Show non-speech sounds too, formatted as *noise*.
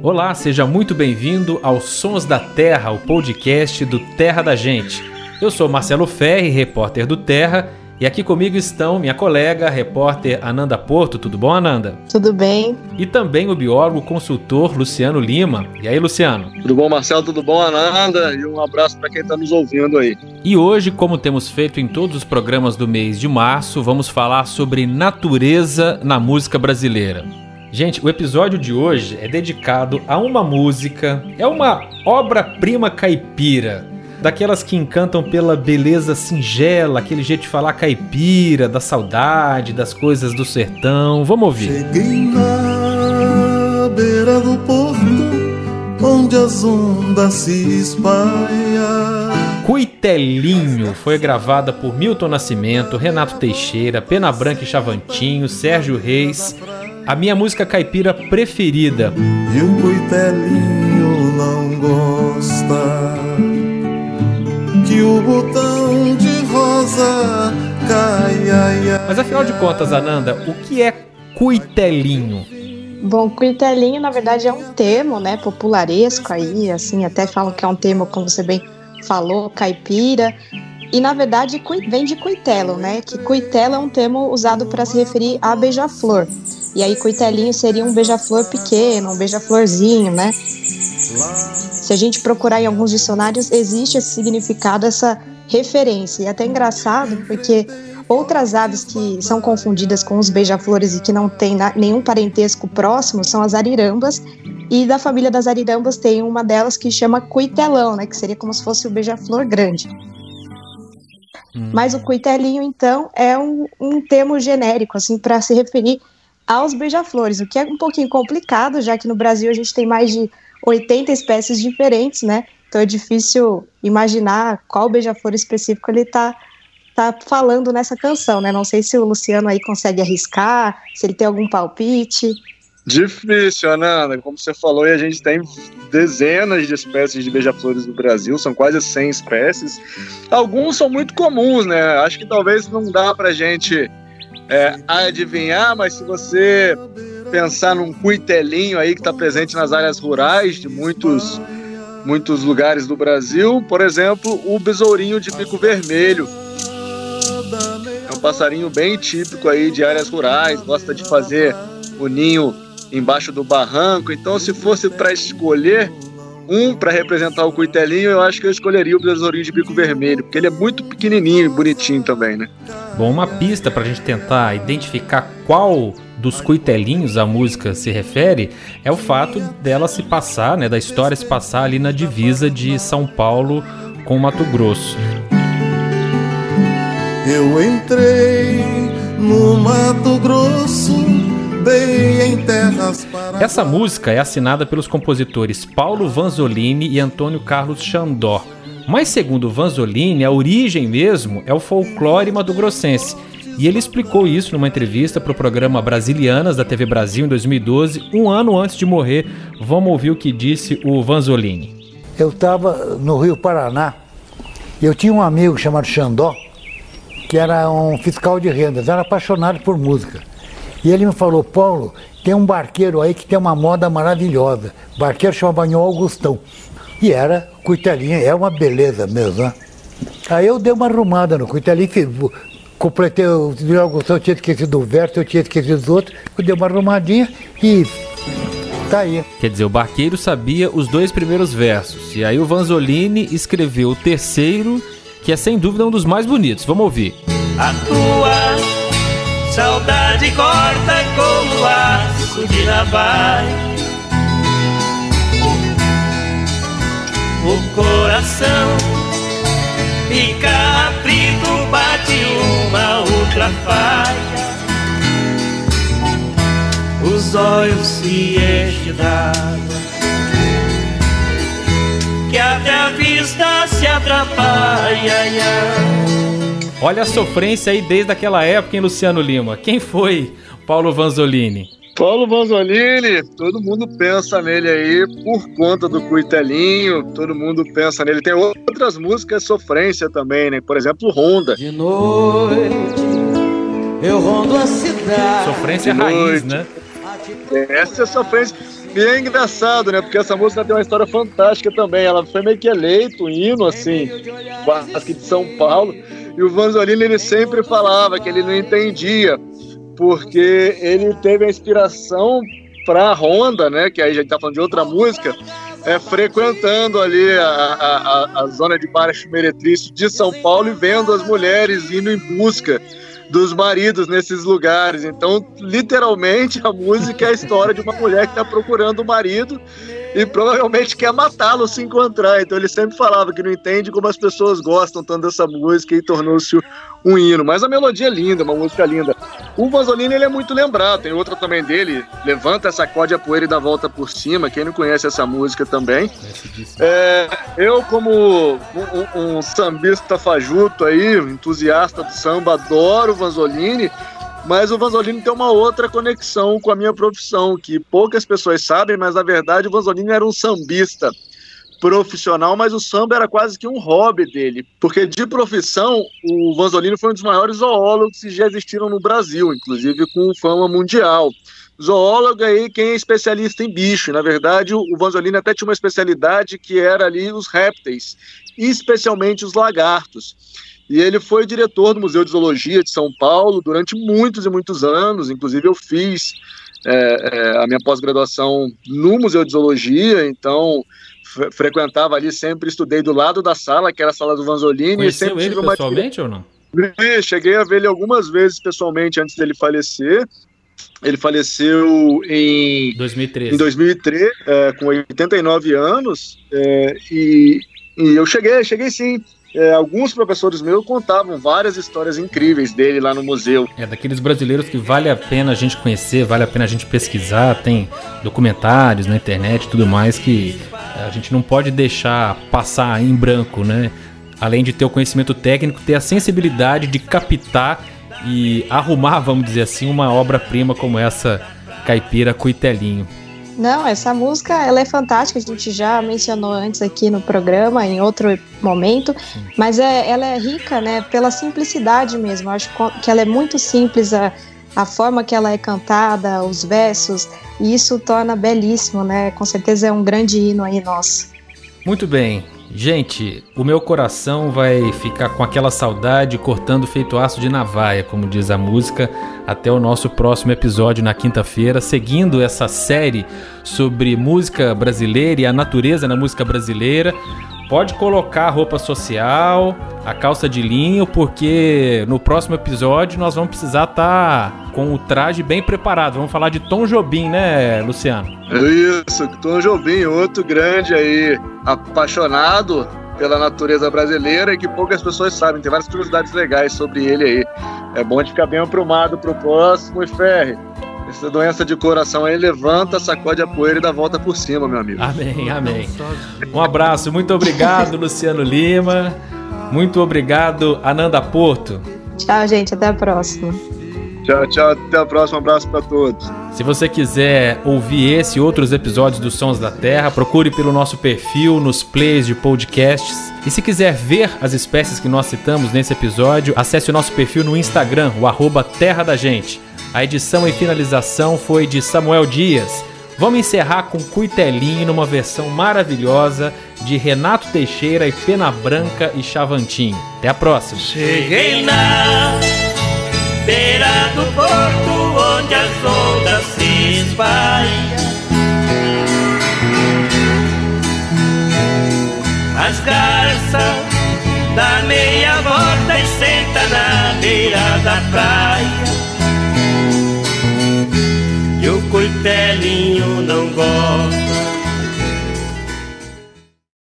Olá, seja muito bem-vindo ao Sons da Terra, o podcast do Terra da Gente. Eu sou Marcelo Ferri, repórter do Terra, e aqui comigo estão minha colega, repórter Ananda Porto. Tudo bom, Ananda? Tudo bem. E também o biólogo consultor Luciano Lima. E aí, Luciano? Tudo bom, Marcelo? Tudo bom, Ananda? E um abraço para quem está nos ouvindo aí. E hoje, como temos feito em todos os programas do mês de março, vamos falar sobre natureza na música brasileira. Gente, o episódio de hoje é dedicado a uma música, é uma obra-prima caipira, daquelas que encantam pela beleza singela, aquele jeito de falar caipira, da saudade, das coisas do sertão. Vamos ouvir. Cheguei na beira do porto, onde as ondas se espalham. Cuitelinho foi gravada por Milton Nascimento, Renato Teixeira, Pena Branca e Chavantinho, Sérgio Reis a minha música caipira preferida. E o cuitelinho não gosta que o botão de rosa caia. Mas afinal de contas, Ananda, o que é cuitelinho? Bom, cuitelinho na verdade é um termo, né, popularesco aí, assim, até falam que é um termo, como você bem falou, caipira, e na verdade vem de cuitelo, né? Que cuitelo é um termo usado para se referir a beija-flor. E aí coitelinho seria um beija-flor pequeno, um beija-florzinho, né? Se a gente procurar em alguns dicionários, existe esse significado, essa referência. E é até engraçado, porque outras aves que são confundidas com os beija-flores e que não têm nenhum parentesco próximo são as arirambas. E da família das arirambas tem uma delas que chama cuitelão, né? Que seria como se fosse o beija-flor grande. Hum. Mas o cuitelinho, então, é um, um termo genérico, assim, para se referir aos beija-flores, o que é um pouquinho complicado, já que no Brasil a gente tem mais de 80 espécies diferentes, né? Então é difícil imaginar qual beija-flor específico ele está tá falando nessa canção, né? Não sei se o Luciano aí consegue arriscar, se ele tem algum palpite. Difícil, Ananda. Como você falou, a gente tem dezenas de espécies de beija-flores no Brasil, são quase 100 espécies. Alguns são muito comuns, né? Acho que talvez não dá pra gente é, adivinhar, mas se você pensar num cuitelinho aí que está presente nas áreas rurais de muitos, muitos lugares do Brasil, por exemplo, o besourinho de bico vermelho. É um passarinho bem típico aí de áreas rurais, gosta de fazer o ninho embaixo do barranco. Então, se fosse para escolher um para representar o cuitelinho, eu acho que eu escolheria o besourinho de bico vermelho, porque ele é muito pequenininho e bonitinho também, né? Bom, uma pista para a gente tentar identificar qual dos cuitelinhos a música se refere é o fato dela se passar, né, da história se passar ali na divisa de São Paulo com Mato Grosso. Eu entrei no Mato Grosso essa música é assinada pelos compositores Paulo Vanzolini e Antônio Carlos Chandó. Mas segundo Vanzolini, a origem mesmo é o folclore mato-grossense. E ele explicou isso numa entrevista para o programa Brasilianas da TV Brasil em 2012, um ano antes de morrer. Vamos ouvir o que disse o Vanzolini. Eu estava no Rio Paraná e eu tinha um amigo chamado Xandó, que era um fiscal de rendas, era apaixonado por música. E ele me falou, Paulo, tem um barqueiro aí que tem uma moda maravilhosa. O barqueiro chama Banhão Augustão. E era cuitelinha, é uma beleza mesmo, né? Aí eu dei uma arrumada no cuitelinho, que completei o Augustão, eu tinha esquecido o verso, eu tinha esquecido os outros, eu dei uma arrumadinha e tá aí. Quer dizer, o barqueiro sabia os dois primeiros versos. E aí o Vanzolini escreveu o terceiro, que é sem dúvida um dos mais bonitos. Vamos ouvir. A tua saudade corta como de. O coração fica aflito, bate uma outra falha. Os olhos se enchem d'água, que até a vista se atrapalha. Olha a sofrência aí desde aquela época, hein, Luciano Lima? Quem foi Paulo Vanzolini? Paulo Vanzolini, todo mundo pensa nele aí por conta do Cuitelinho, todo mundo pensa nele. Tem outras músicas sofrência também, né? Por exemplo, Ronda. De noite, eu rondo a cidade. Sofrência raiz, né? Essa é sofrência. E é engraçado, né? Porque essa música tem uma história fantástica também. Ela foi meio que eleito um hino, assim, quase de São Paulo. E o Vanzolini, ele sempre falava que ele não entendia, porque ele teve a inspiração para a Honda, né? Que aí a gente tá falando de outra música, é, frequentando ali a, a, a, zona de Baixo Meretrício de São Paulo e vendo as mulheres indo em busca dos maridos nesses lugares. Então, literalmente, a música é a história de uma mulher que está procurando o marido e provavelmente quer matá-lo se encontrar. Então, ele sempre falava que não entende como as pessoas gostam tanto dessa música e tornou-se um hino. Mas a melodia é linda, uma música linda. O Vanzolini ele é muito lembrado. Tem outra também dele, Levanta, Sacode a Poeira e dá Volta por Cima. Quem não conhece essa música também. É, eu, como um, um, sambista fajuto aí, entusiasta do samba, adoro o Vanzolini. Mas o Vanzolini tem uma outra conexão com a minha profissão, que poucas pessoas sabem, mas na verdade o Vanzolini era um sambista profissional, mas o samba era quase que um hobby dele, porque de profissão o Vanzolini foi um dos maiores zoólogos que já existiram no Brasil, inclusive com fama mundial. Zoólogo aí quem é especialista em bicho, na verdade o Vanzolini até tinha uma especialidade que era ali os répteis, especialmente os lagartos. E ele foi diretor do Museu de Zoologia de São Paulo durante muitos e muitos anos, inclusive eu fiz é, é, a minha pós-graduação no Museu de Zoologia, então frequentava ali, sempre estudei do lado da sala, que era a sala do Vanzolini. Conheceu e sempre ele uma... pessoalmente ou não? Cheguei a ver ele algumas vezes pessoalmente antes dele falecer. Ele faleceu em 2013, em 2003 é, com 89 anos. É, e, e eu cheguei, cheguei sim. É, alguns professores meus contavam várias histórias incríveis dele lá no museu. É daqueles brasileiros que vale a pena a gente conhecer, vale a pena a gente pesquisar, tem documentários na internet e tudo mais que a gente não pode deixar passar em branco, né? Além de ter o conhecimento técnico, ter a sensibilidade de captar e arrumar, vamos dizer assim, uma obra-prima como essa Caipira Cuitelinho. Não, essa música ela é fantástica, a gente já mencionou antes aqui no programa, em outro momento, mas é, ela é rica, né, pela simplicidade mesmo. Eu acho que ela é muito simples, a, a forma que ela é cantada, os versos, e isso torna belíssimo, né? Com certeza é um grande hino aí nosso. Muito bem. Gente, o meu coração vai ficar com aquela saudade cortando feito aço de navaia, como diz a música, até o nosso próximo episódio na quinta-feira, seguindo essa série sobre música brasileira e a natureza na música brasileira. Pode colocar a roupa social, a calça de linho, porque no próximo episódio nós vamos precisar estar tá com o traje bem preparado. Vamos falar de Tom Jobim, né, Luciano? Isso, Tom Jobim, outro grande aí, apaixonado pela natureza brasileira e que poucas pessoas sabem. Tem várias curiosidades legais sobre ele aí. É bom de ficar bem aprumado pro próximo e ferre. Essa doença de coração aí levanta, sacode a poeira e dá volta por cima, meu amigo. Amém, amém. Um abraço, muito obrigado, *laughs* Luciano Lima. Muito obrigado, Ananda Porto. Tchau, gente, até a próxima. Tchau, tchau, até a próxima. Um abraço para todos. Se você quiser ouvir esse e outros episódios dos Sons da Terra, procure pelo nosso perfil nos plays de podcasts. E se quiser ver as espécies que nós citamos nesse episódio, acesse o nosso perfil no Instagram, o arroba Terra da Gente. A edição e finalização foi de Samuel Dias. Vamos encerrar com Cuitelinho numa versão maravilhosa de Renato Teixeira e Pena Branca e Chavantinho. Até a próxima. Cheguei na beira do porto onde as ondas se espalham. As garças dá meia volta e senta na beira da praia coitelinho não gosta